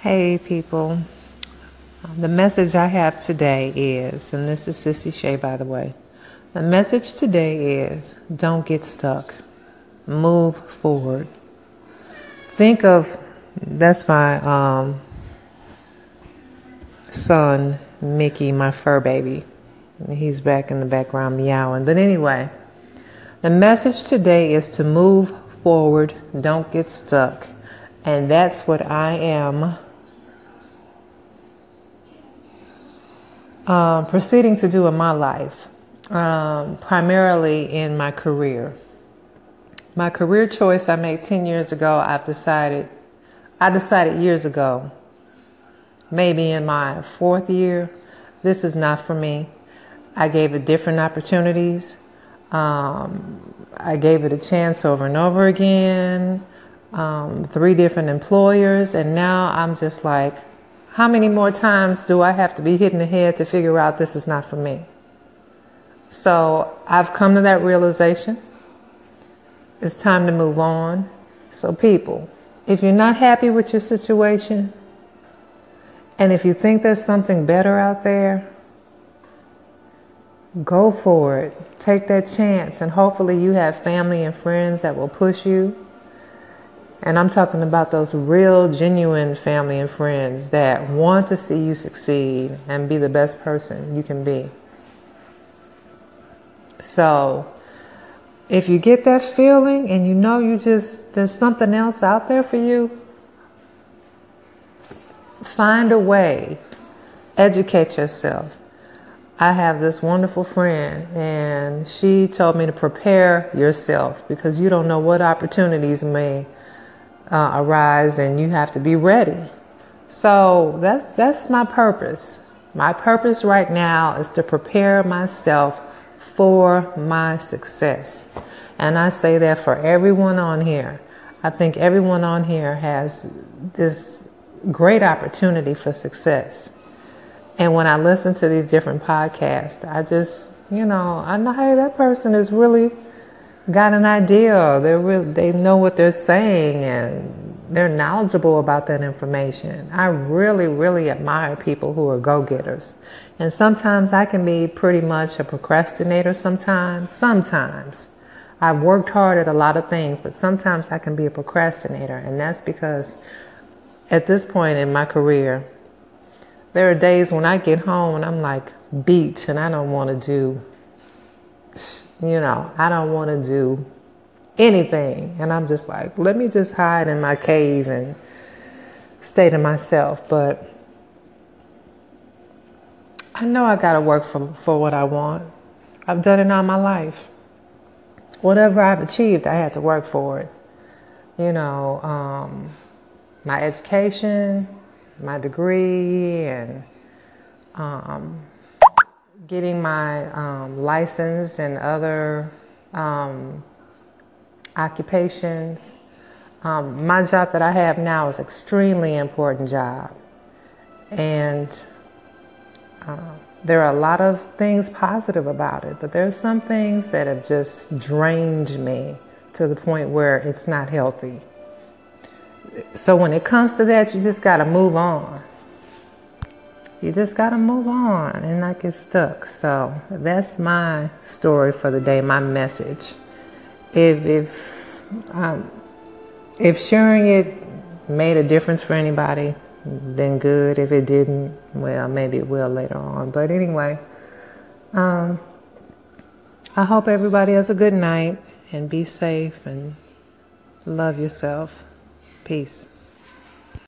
Hey, people. Um, the message I have today is, and this is Sissy Shay, by the way. The message today is don't get stuck, move forward. Think of that's my um, son, Mickey, my fur baby. He's back in the background meowing. But anyway, the message today is to move forward, don't get stuck. And that's what I am um, proceeding to do in my life, um, primarily in my career. My career choice I made 10 years ago, I've decided, I decided years ago, maybe in my fourth year, this is not for me. I gave it different opportunities. Um, I gave it a chance over and over again, um, three different employers, and now I'm just like, how many more times do I have to be hit in the head to figure out this is not for me? So I've come to that realization. It's time to move on. So, people, if you're not happy with your situation, and if you think there's something better out there, go for it. Take that chance, and hopefully, you have family and friends that will push you and I'm talking about those real, genuine family and friends that want to see you succeed and be the best person you can be. So, if you get that feeling and you know you just, there's something else out there for you, find a way, educate yourself. I have this wonderful friend, and she told me to prepare yourself because you don't know what opportunities may uh, arise and you have to be ready. So that's that's my purpose. My purpose right now is to prepare myself for my success. And I say that for everyone on here. I think everyone on here has this great opportunity for success. And when I listen to these different podcasts, I just, you know, I know, hey, that person is really got an idea. They really, they know what they're saying and they're knowledgeable about that information. I really, really admire people who are go-getters. And sometimes I can be pretty much a procrastinator sometimes. Sometimes. I've worked hard at a lot of things, but sometimes I can be a procrastinator. And that's because at this point in my career, there are days when I get home and I'm like beat and I don't want to do you know, I don't want to do anything. And I'm just like, let me just hide in my cave and stay to myself. But I know I got to work for, for what I want. I've done it all my life. Whatever I've achieved, I had to work for it. You know, um, my education, my degree, and um, getting my um, license and other um, occupations. Um, my job that I have now is extremely important job, and uh, there are a lot of things positive about it, but there are some things that have just drained me to the point where it's not healthy. So when it comes to that, you just got to move on you just got to move on and not get stuck. So that's my story for the day, my message. If if um, if sharing it made a difference for anybody, then good. If it didn't, well, maybe it will later on. But anyway, um, I hope everybody has a good night and be safe and love yourself. Peace.